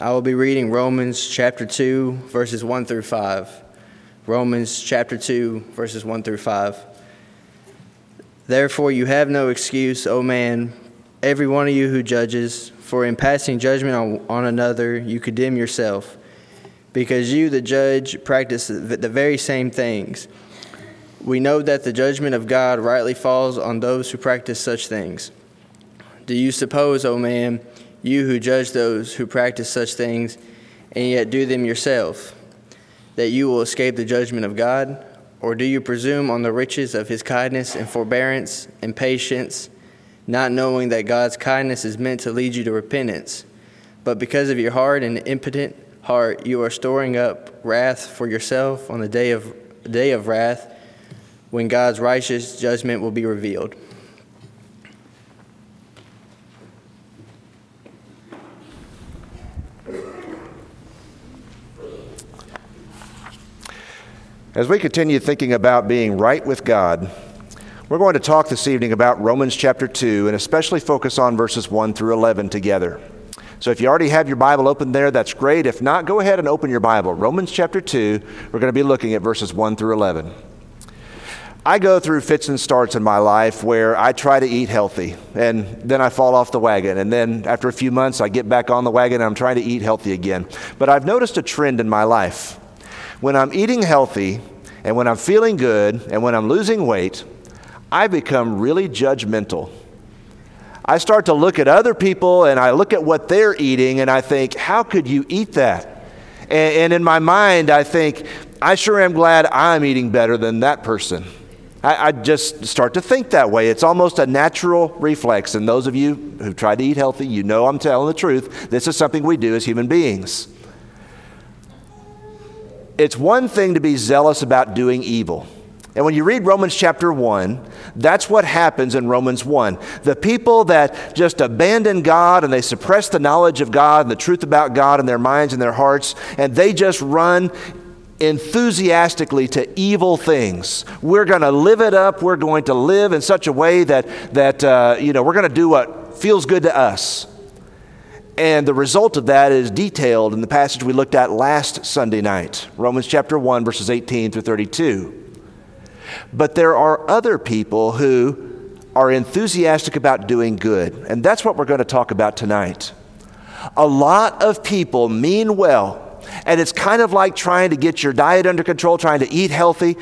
I will be reading Romans chapter 2, verses 1 through 5. Romans chapter 2, verses 1 through 5. Therefore, you have no excuse, O man, every one of you who judges, for in passing judgment on, on another, you condemn yourself, because you, the judge, practice the very same things. We know that the judgment of God rightly falls on those who practice such things. Do you suppose, O man, you who judge those who practice such things, and yet do them yourself, that you will escape the judgment of God? Or do you presume on the riches of his kindness and forbearance and patience, not knowing that God's kindness is meant to lead you to repentance? But because of your hard and impotent heart, you are storing up wrath for yourself on the day of, day of wrath when God's righteous judgment will be revealed. As we continue thinking about being right with God, we're going to talk this evening about Romans chapter 2 and especially focus on verses 1 through 11 together. So if you already have your Bible open there, that's great. If not, go ahead and open your Bible. Romans chapter 2, we're going to be looking at verses 1 through 11. I go through fits and starts in my life where I try to eat healthy and then I fall off the wagon. And then after a few months, I get back on the wagon and I'm trying to eat healthy again. But I've noticed a trend in my life when I'm eating healthy and when I'm feeling good and when I'm losing weight, I become really judgmental. I start to look at other people and I look at what they're eating and I think, how could you eat that? And, and in my mind, I think, I sure am glad I'm eating better than that person. I, I, just start to think that way. It's almost a natural reflex. And those of you who try to eat healthy, you know I'm telling the truth. This is something we do as human beings it's one thing to be zealous about doing evil. And when you read Romans chapter 1, that's what happens in Romans 1. The people that just abandon God and they suppress the knowledge of God and the truth about God in their minds and their hearts, and they just run enthusiastically to evil things. We're going to live it up. We're going to live in such a way that, that uh, you know, we're going to do what feels good to us. And the result of that is detailed in the passage we looked at last Sunday night, Romans chapter 1, verses 18 through 32. But there are other people who are enthusiastic about doing good, and that's what we're going to talk about tonight. A lot of people mean well, and it's kind of like trying to get your diet under control, trying to eat healthy.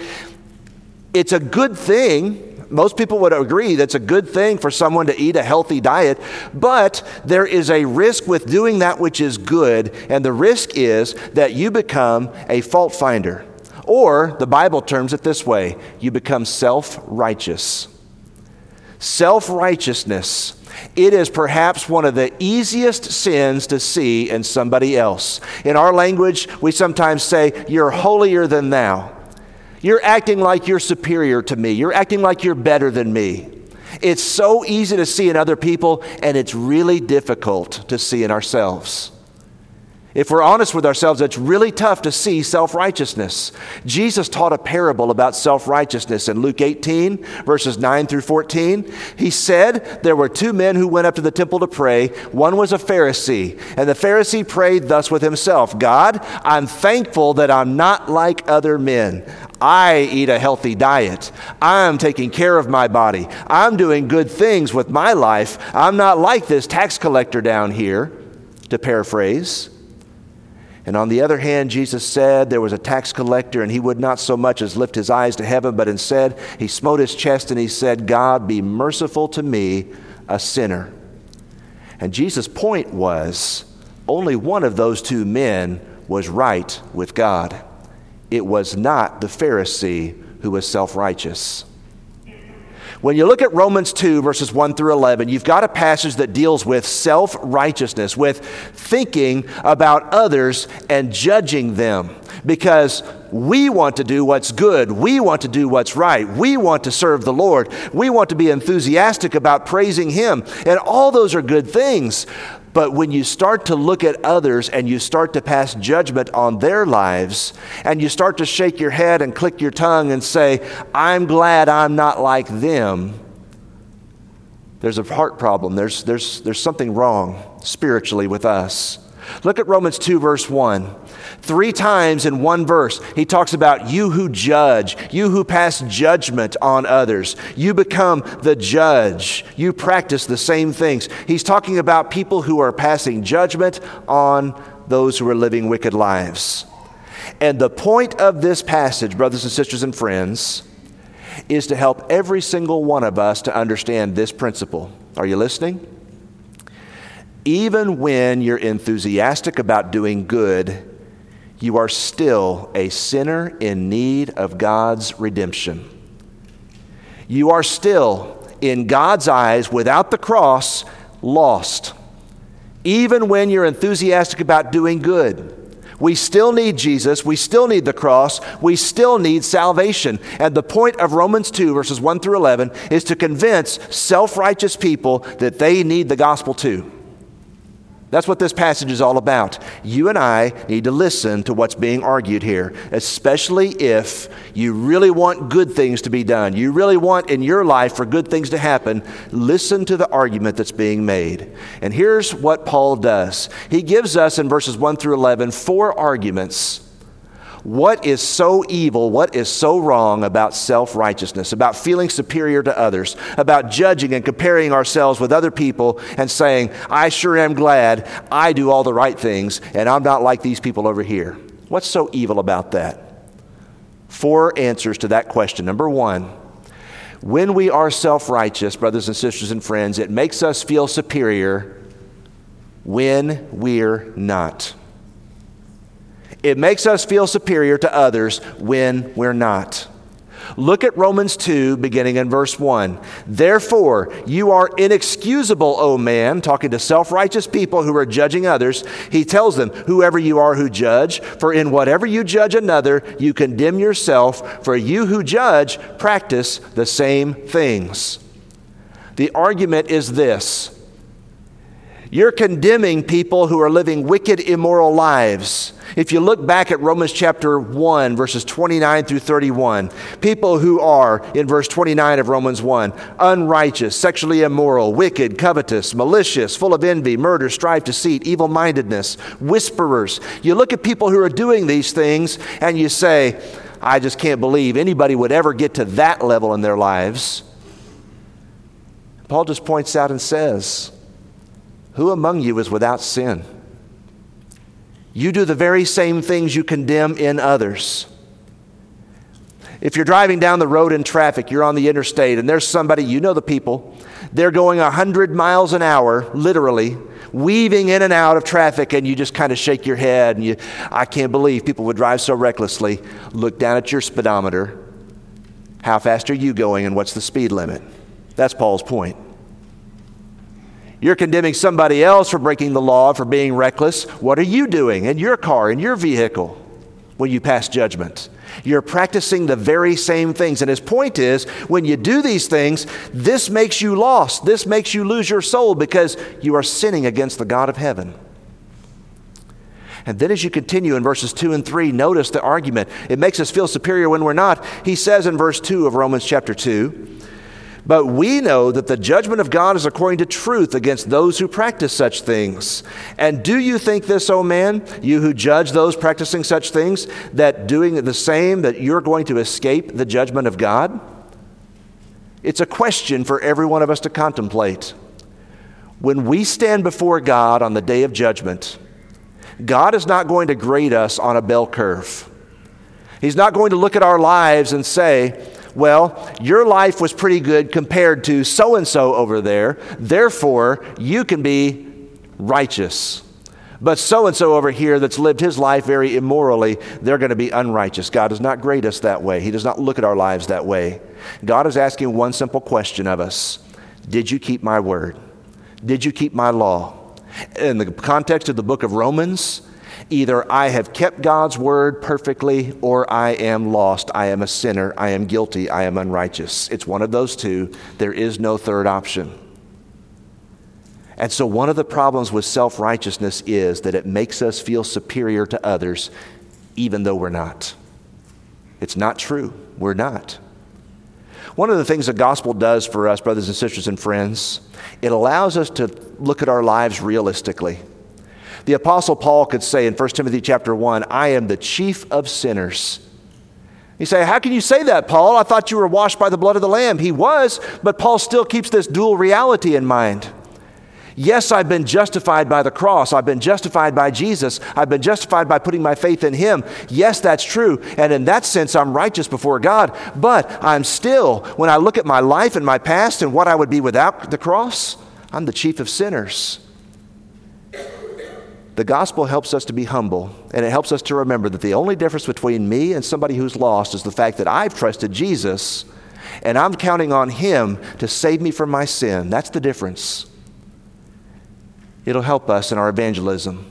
It's a good thing most people would agree that's a good thing for someone to eat a healthy diet, but there is a risk with doing that which is good, and the risk is that you become a fault finder. Or, the Bible terms it this way you become self righteous. Self righteousness. It is perhaps one of the easiest sins to see in somebody else. In our language, we sometimes say, You're holier than thou. You're acting like you're superior to me. You're acting like you're better than me. It's so easy to see in other people, and it's really difficult to see in ourselves. If we're honest with ourselves, it's really tough to see self righteousness. Jesus taught a parable about self righteousness in Luke 18, verses 9 through 14. He said there were two men who went up to the temple to pray. One was a Pharisee, and the Pharisee prayed thus with himself God, I'm thankful that I'm not like other men. I eat a healthy diet. I'm taking care of my body. I'm doing good things with my life. I'm not like this tax collector down here, to paraphrase. And on the other hand, Jesus said there was a tax collector, and he would not so much as lift his eyes to heaven, but instead he smote his chest and he said, God, be merciful to me, a sinner. And Jesus' point was only one of those two men was right with God it was not the Pharisee who was self righteous. When you look at Romans 2, verses 1 through 11, you've got a passage that deals with self righteousness, with thinking about others and judging them. Because we want to do what's good. We want to do what's right. We want to serve the Lord. We want to be enthusiastic about praising Him. And all those are good things. But when you start to look at others and you start to pass judgment on their lives, and you start to shake your head and click your tongue and say, I'm glad I'm not like them, there's a heart problem. There's, there's, there's something wrong spiritually with us. Look at Romans 2, verse 1. Three times in one verse, he talks about you who judge, you who pass judgment on others. You become the judge. You practice the same things. He's talking about people who are passing judgment on those who are living wicked lives. And the point of this passage, brothers and sisters and friends, is to help every single one of us to understand this principle. Are you listening? Even when you're enthusiastic about doing good, you are still a sinner in need of God's redemption. You are still, in God's eyes, without the cross, lost. Even when you're enthusiastic about doing good, we still need Jesus. We still need the cross. We still need salvation. And the point of Romans 2, verses 1 through 11, is to convince self righteous people that they need the gospel too. That's what this passage is all about. You and I need to listen to what's being argued here, especially if you really want good things to be done. You really want in your life for good things to happen. Listen to the argument that's being made. And here's what Paul does he gives us in verses 1 through 11 four arguments what is so evil, what is so wrong about self righteousness, about feeling superior to others, about judging and comparing ourselves with other people and saying, I sure am glad I do all the right things and I'm not like these people over here? What's so evil about that? Four answers to that question. Number one, when we are self righteous, brothers and sisters and friends, it makes us feel superior when we're not. It makes us feel superior to others when we're not. Look at Romans 2, beginning in verse 1. Therefore, you are inexcusable, O man, talking to self righteous people who are judging others. He tells them, Whoever you are who judge, for in whatever you judge another, you condemn yourself, for you who judge practice the same things. The argument is this you're condemning people who are living wicked, immoral lives. If you look back at Romans chapter 1, verses 29 through 31, people who are, in verse 29 of Romans 1, unrighteous, sexually immoral, wicked, covetous, malicious, full of envy, murder, strife, deceit, evil mindedness, whisperers. You look at people who are doing these things and you say, I just can't believe anybody would ever get to that level in their lives. Paul just points out and says, who among you is without sin? You do the very same things you condemn in others. If you're driving down the road in traffic, you're on the interstate, and there's somebody, you know the people, they're going 100 miles an hour, literally, weaving in and out of traffic, and you just kind of shake your head, and you, I can't believe people would drive so recklessly. Look down at your speedometer. How fast are you going, and what's the speed limit? That's Paul's point. You're condemning somebody else for breaking the law, for being reckless. What are you doing in your car, in your vehicle, when you pass judgment? You're practicing the very same things. And his point is when you do these things, this makes you lost. This makes you lose your soul because you are sinning against the God of heaven. And then, as you continue in verses 2 and 3, notice the argument. It makes us feel superior when we're not. He says in verse 2 of Romans chapter 2, but we know that the judgment of God is according to truth against those who practice such things. And do you think this, O man, you who judge those practicing such things, that doing the same, that you're going to escape the judgment of God? It's a question for every one of us to contemplate. When we stand before God on the day of judgment, God is not going to grade us on a bell curve. He's not going to look at our lives and say, well, your life was pretty good compared to so and so over there, therefore you can be righteous. But so and so over here that's lived his life very immorally, they're going to be unrighteous. God does not grade us that way. He does not look at our lives that way. God is asking one simple question of us Did you keep my word? Did you keep my law? In the context of the book of Romans, Either I have kept God's word perfectly or I am lost. I am a sinner. I am guilty. I am unrighteous. It's one of those two. There is no third option. And so, one of the problems with self righteousness is that it makes us feel superior to others, even though we're not. It's not true. We're not. One of the things the gospel does for us, brothers and sisters and friends, it allows us to look at our lives realistically. The apostle Paul could say in 1 Timothy chapter 1, I am the chief of sinners. You say, How can you say that, Paul? I thought you were washed by the blood of the Lamb. He was, but Paul still keeps this dual reality in mind. Yes, I've been justified by the cross. I've been justified by Jesus. I've been justified by putting my faith in Him. Yes, that's true. And in that sense, I'm righteous before God. But I'm still, when I look at my life and my past and what I would be without the cross, I'm the chief of sinners. The gospel helps us to be humble, and it helps us to remember that the only difference between me and somebody who's lost is the fact that I've trusted Jesus and I'm counting on Him to save me from my sin. That's the difference. It'll help us in our evangelism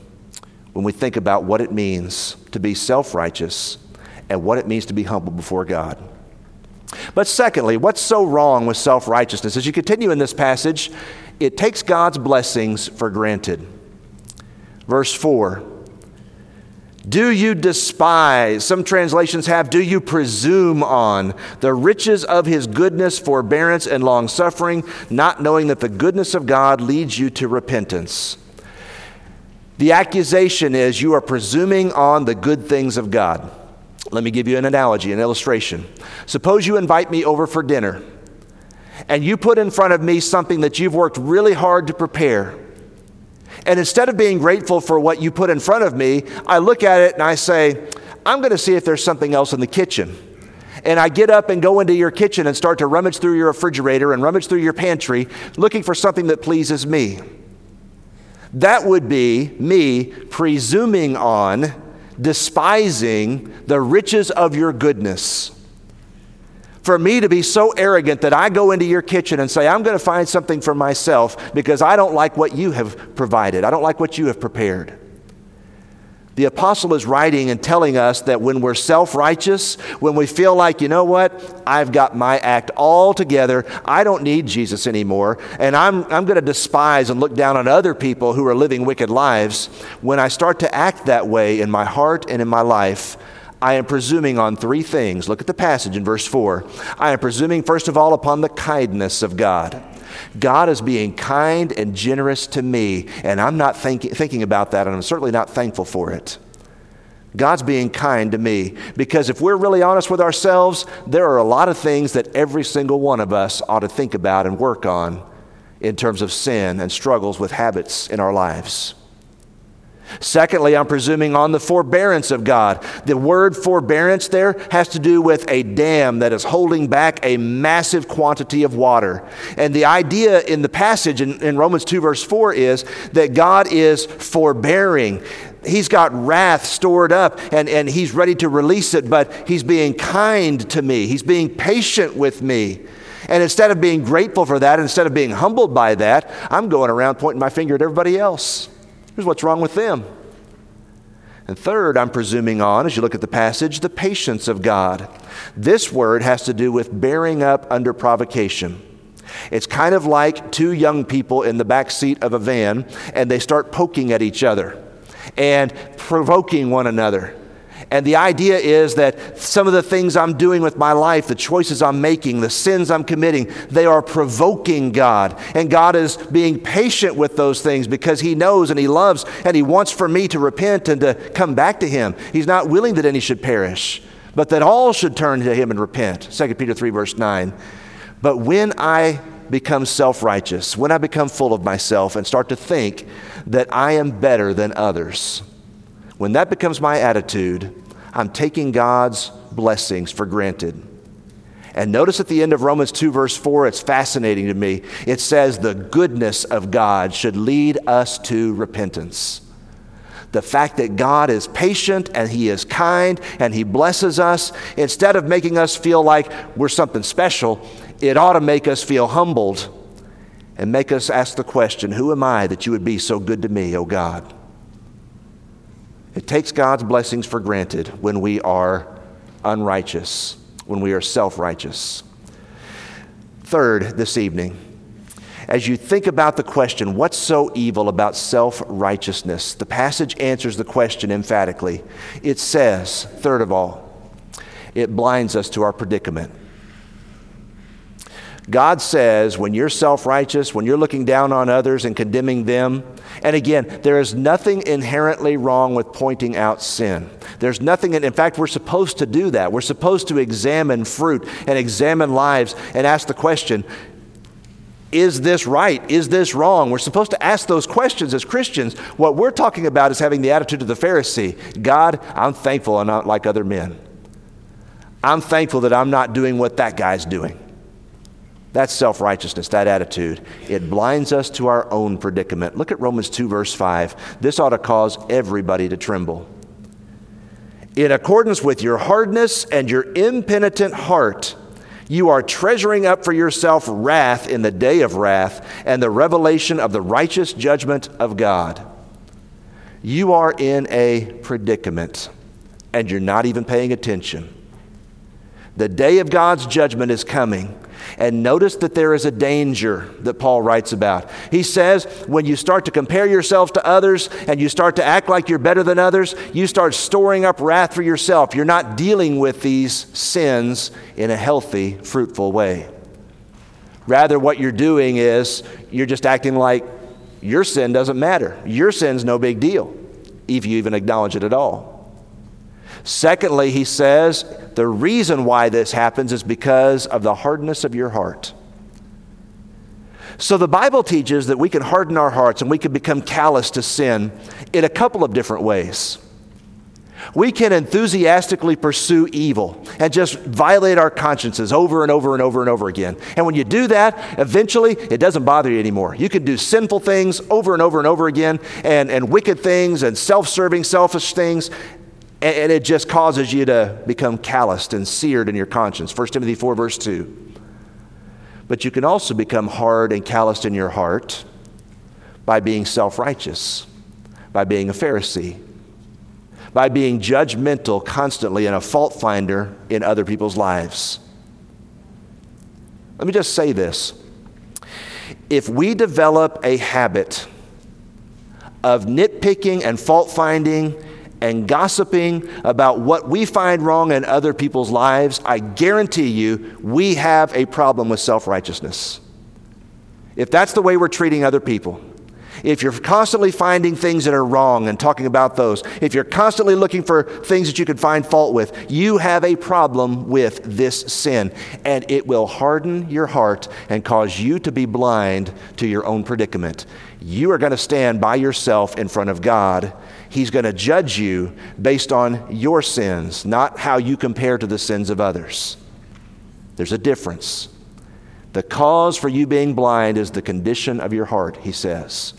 when we think about what it means to be self righteous and what it means to be humble before God. But secondly, what's so wrong with self righteousness? As you continue in this passage, it takes God's blessings for granted. Verse 4 Do you despise, some translations have, do you presume on the riches of his goodness, forbearance, and long suffering, not knowing that the goodness of God leads you to repentance? The accusation is you are presuming on the good things of God. Let me give you an analogy, an illustration. Suppose you invite me over for dinner, and you put in front of me something that you've worked really hard to prepare. And instead of being grateful for what you put in front of me, I look at it and I say, I'm going to see if there's something else in the kitchen. And I get up and go into your kitchen and start to rummage through your refrigerator and rummage through your pantry looking for something that pleases me. That would be me presuming on, despising the riches of your goodness for me to be so arrogant that I go into your kitchen and say, I'm going to find something for myself because I don't like what you have provided. I don't like what you have prepared. The apostle is writing and telling us that when we're self righteous, when we feel like, you know what, I've got my act all together, I don't need Jesus anymore, and I'm, I'm going to despise and look down on other people who are living wicked lives, when I start to act that way in my heart and in my life, I am presuming on three things. Look at the passage in verse 4. I am presuming, first of all, upon the kindness of God. God is being kind and generous to me, and I'm not think- thinking about that, and I'm certainly not thankful for it. God's being kind to me because if we're really honest with ourselves, there are a lot of things that every single one of us ought to think about and work on in terms of sin and struggles with habits in our lives. Secondly, I'm presuming on the forbearance of God. The word forbearance there has to do with a dam that is holding back a massive quantity of water. And the idea in the passage in, in Romans 2, verse 4 is that God is forbearing. He's got wrath stored up and, and he's ready to release it, but he's being kind to me. He's being patient with me. And instead of being grateful for that, instead of being humbled by that, I'm going around pointing my finger at everybody else. Here's what's wrong with them. And third, I'm presuming on, as you look at the passage, the patience of God. This word has to do with bearing up under provocation. It's kind of like two young people in the back seat of a van and they start poking at each other and provoking one another. And the idea is that some of the things I'm doing with my life, the choices I'm making, the sins I'm committing, they are provoking God. And God is being patient with those things because He knows and He loves and He wants for me to repent and to come back to Him. He's not willing that any should perish, but that all should turn to Him and repent. 2 Peter 3, verse 9. But when I become self righteous, when I become full of myself and start to think that I am better than others, when that becomes my attitude, I'm taking God's blessings for granted. And notice at the end of Romans 2, verse 4, it's fascinating to me. It says, The goodness of God should lead us to repentance. The fact that God is patient and He is kind and He blesses us, instead of making us feel like we're something special, it ought to make us feel humbled and make us ask the question Who am I that you would be so good to me, O God? It takes God's blessings for granted when we are unrighteous, when we are self righteous. Third, this evening, as you think about the question, what's so evil about self righteousness? The passage answers the question emphatically. It says, third of all, it blinds us to our predicament. God says when you're self righteous, when you're looking down on others and condemning them, and again, there is nothing inherently wrong with pointing out sin. There's nothing, in, in fact, we're supposed to do that. We're supposed to examine fruit and examine lives and ask the question is this right? Is this wrong? We're supposed to ask those questions as Christians. What we're talking about is having the attitude of the Pharisee God, I'm thankful I'm not like other men. I'm thankful that I'm not doing what that guy's doing. That's self righteousness, that attitude. It blinds us to our own predicament. Look at Romans 2, verse 5. This ought to cause everybody to tremble. In accordance with your hardness and your impenitent heart, you are treasuring up for yourself wrath in the day of wrath and the revelation of the righteous judgment of God. You are in a predicament and you're not even paying attention. The day of God's judgment is coming. And notice that there is a danger that Paul writes about. He says, when you start to compare yourself to others and you start to act like you're better than others, you start storing up wrath for yourself. You're not dealing with these sins in a healthy, fruitful way. Rather, what you're doing is you're just acting like your sin doesn't matter. Your sin's no big deal, if you even acknowledge it at all. Secondly, he says the reason why this happens is because of the hardness of your heart. So the Bible teaches that we can harden our hearts and we can become callous to sin in a couple of different ways. We can enthusiastically pursue evil and just violate our consciences over and over and over and over again. And when you do that, eventually it doesn't bother you anymore. You can do sinful things over and over and over again, and, and wicked things, and self serving, selfish things, and it just causes you to become calloused and seared in your conscience. 1 Timothy 4, verse 2. But you can also become hard and calloused in your heart by being self righteous, by being a Pharisee, by being judgmental constantly and a fault finder in other people's lives. Let me just say this. If we develop a habit of nitpicking and fault finding and gossiping about what we find wrong in other people's lives, I guarantee you we have a problem with self righteousness. If that's the way we're treating other people, if you're constantly finding things that are wrong and talking about those, if you're constantly looking for things that you can find fault with, you have a problem with this sin. And it will harden your heart and cause you to be blind to your own predicament. You are going to stand by yourself in front of God He's going to judge you based on your sins, not how you compare to the sins of others. There's a difference. The cause for you being blind is the condition of your heart, he says.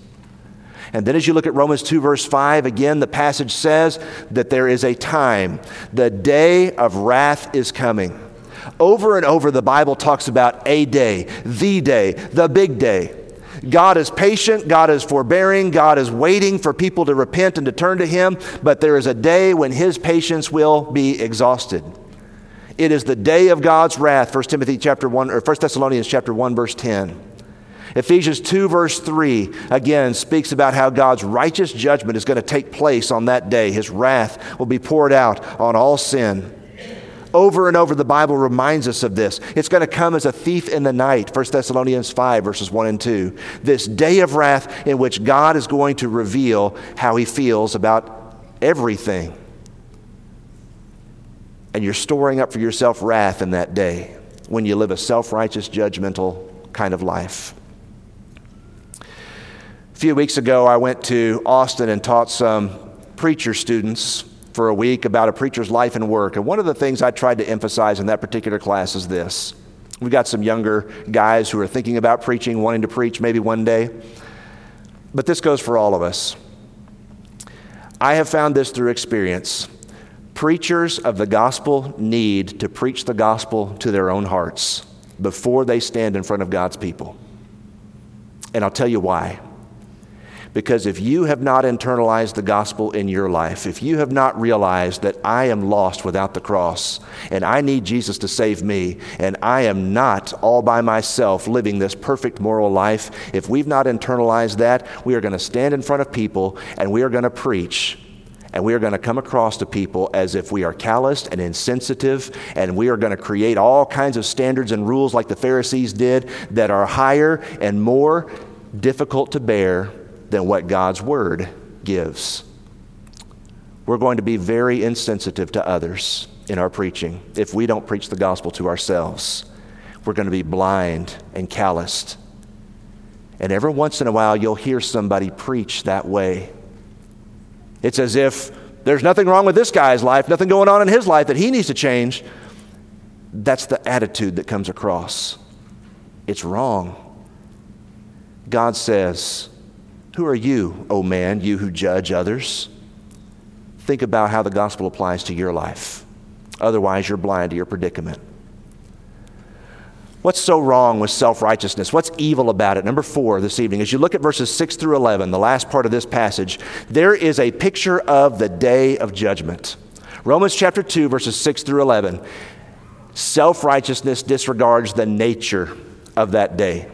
And then as you look at Romans 2, verse 5, again, the passage says that there is a time. The day of wrath is coming. Over and over, the Bible talks about a day, the day, the big day. God is patient, God is forbearing, God is waiting for people to repent and to turn to Him, but there is a day when His patience will be exhausted. It is the day of God's wrath, 1 Timothy chapter 1 or 1 Thessalonians chapter 1 verse 10. Ephesians 2 verse 3 again speaks about how God's righteous judgment is going to take place on that day. His wrath will be poured out on all sin. Over and over, the Bible reminds us of this. It's going to come as a thief in the night, 1 Thessalonians 5, verses 1 and 2. This day of wrath in which God is going to reveal how he feels about everything. And you're storing up for yourself wrath in that day when you live a self righteous, judgmental kind of life. A few weeks ago, I went to Austin and taught some preacher students for a week about a preacher's life and work. And one of the things I tried to emphasize in that particular class is this. We've got some younger guys who are thinking about preaching, wanting to preach maybe one day. But this goes for all of us. I have found this through experience. Preachers of the gospel need to preach the gospel to their own hearts before they stand in front of God's people. And I'll tell you why. Because if you have not internalized the gospel in your life, if you have not realized that I am lost without the cross and I need Jesus to save me, and I am not all by myself living this perfect moral life, if we've not internalized that, we are going to stand in front of people and we are going to preach And we are going to come across to people as if we are calloused and insensitive, and we are going to create all kinds of standards and rules like the Pharisees did that are higher and more difficult to bear than what God's Word gives. We're going to be very insensitive to others in our preaching if we don't preach the gospel to ourselves. We're going to be blind and calloused. And every once in a while, you'll hear somebody preach that way. It's as if there's nothing wrong with this guy's life, nothing going on in his life that he needs to change. That's the attitude that comes across. It's wrong. God says, Who are you, O oh man, you who judge others? Think about how the gospel applies to your life. Otherwise, you're blind to your predicament. What's so wrong with self righteousness? What's evil about it? Number four this evening, as you look at verses 6 through 11, the last part of this passage, there is a picture of the day of judgment. Romans chapter 2, verses 6 through 11. Self righteousness disregards the nature of that day,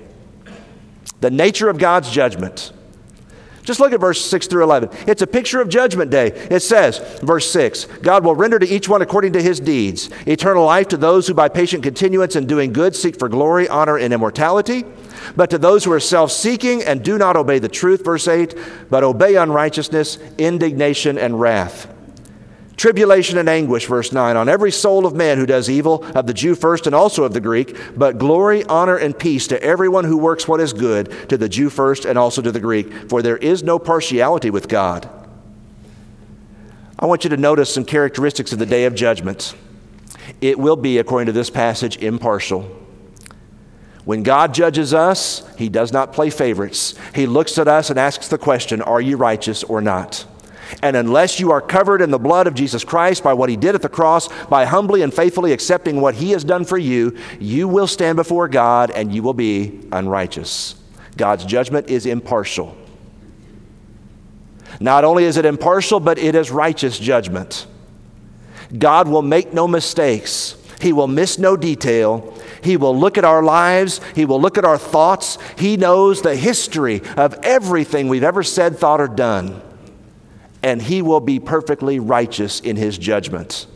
the nature of God's judgment. Just look at verse 6 through 11. It's a picture of Judgment Day. It says, verse 6 God will render to each one according to his deeds, eternal life to those who by patient continuance in doing good seek for glory, honor, and immortality. But to those who are self seeking and do not obey the truth, verse 8, but obey unrighteousness, indignation, and wrath. Tribulation and anguish, verse 9, on every soul of man who does evil, of the Jew first and also of the Greek, but glory, honor, and peace to everyone who works what is good, to the Jew first and also to the Greek, for there is no partiality with God. I want you to notice some characteristics of the day of judgment. It will be, according to this passage, impartial. When God judges us, He does not play favorites. He looks at us and asks the question, Are you righteous or not? And unless you are covered in the blood of Jesus Christ by what he did at the cross, by humbly and faithfully accepting what he has done for you, you will stand before God and you will be unrighteous. God's judgment is impartial. Not only is it impartial, but it is righteous judgment. God will make no mistakes. He will miss no detail. He will look at our lives. He will look at our thoughts. He knows the history of everything we've ever said, thought, or done and he will be perfectly righteous in his judgments.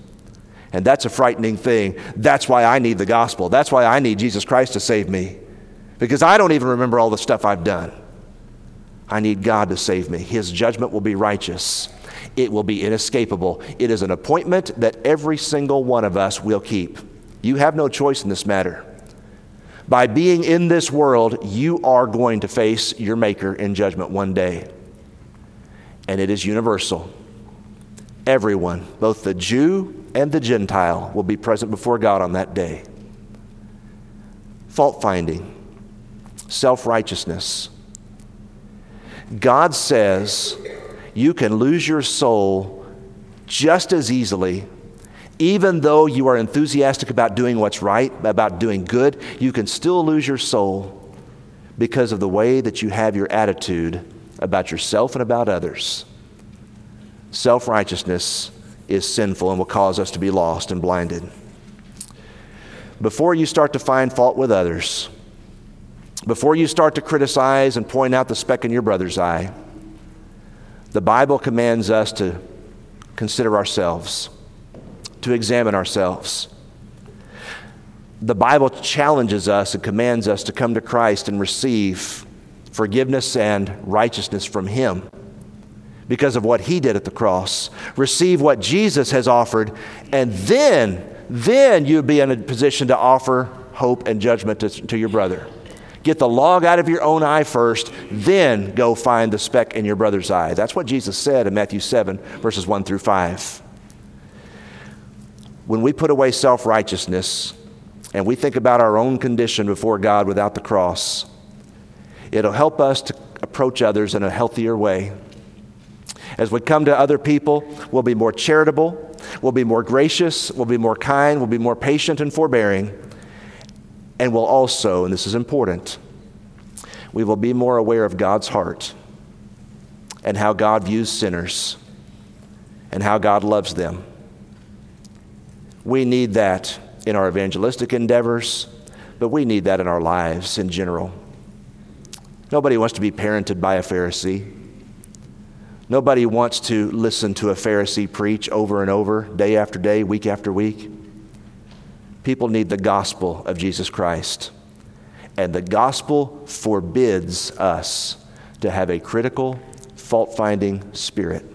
And that's a frightening thing. That's why I need the gospel. That's why I need Jesus Christ to save me. Because I don't even remember all the stuff I've done. I need God to save me. His judgment will be righteous, it will be inescapable. It is an appointment that every single one of us will keep. You have no choice in this matter. By being in this world, you are going to face your Maker in judgment one day and it is universal. Everyone, both the Jew and the Gentile, will be present before God on that day. Fault finding, self righteousness. God says you can lose your soul just as easily even though you are enthusiastic about doing what's right, about doing good, you can still lose your soul because of the way that you have your attitude about yourself and about others. Self righteousness is sinful and will cause us to be lost and blinded. Before you start to find fault with others, before you start to criticize and point out the speck in your brother's eye, the Bible commands us to consider ourselves, to examine ourselves. The Bible challenges us and commands us to come to Christ and receive forgiveness and righteousness from Him because of what He did at the cross. Receive what Jesus has offered, and then, then you'll be in a position to offer hope and judgment to, to your brother. Get the log out of your own eye first, then go find the speck in your brother's eye. That's what Jesus said in Matthew 7, verses 1 through 5. When we put away self righteousness and we think about our own condition before God without the cross, It'll help us to approach others in a healthier way. As we come to other people, we'll be more charitable, we'll be more gracious, we'll be more kind, we'll be more patient and forbearing. And we'll also, and this is important, we will be more aware of God's heart and how God views sinners and how God loves them. We need that in our evangelistic endeavors, but we need that in our lives in general. Nobody wants to be parented by a Pharisee. Nobody wants to listen to a Pharisee preach over and over, day after day, week after week. People need the gospel of Jesus Christ. And the gospel forbids us to have a critical, fault finding spirit.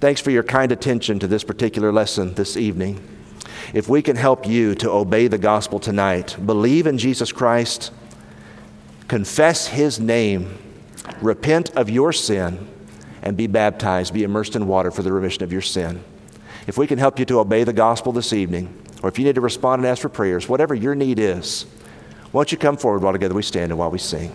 Thanks for your kind attention to this particular lesson this evening. If we can help you to obey the gospel tonight, believe in Jesus Christ, confess his name, repent of your sin, and be baptized, be immersed in water for the remission of your sin. If we can help you to obey the gospel this evening, or if you need to respond and ask for prayers, whatever your need is, won't you come forward while together we stand and while we sing?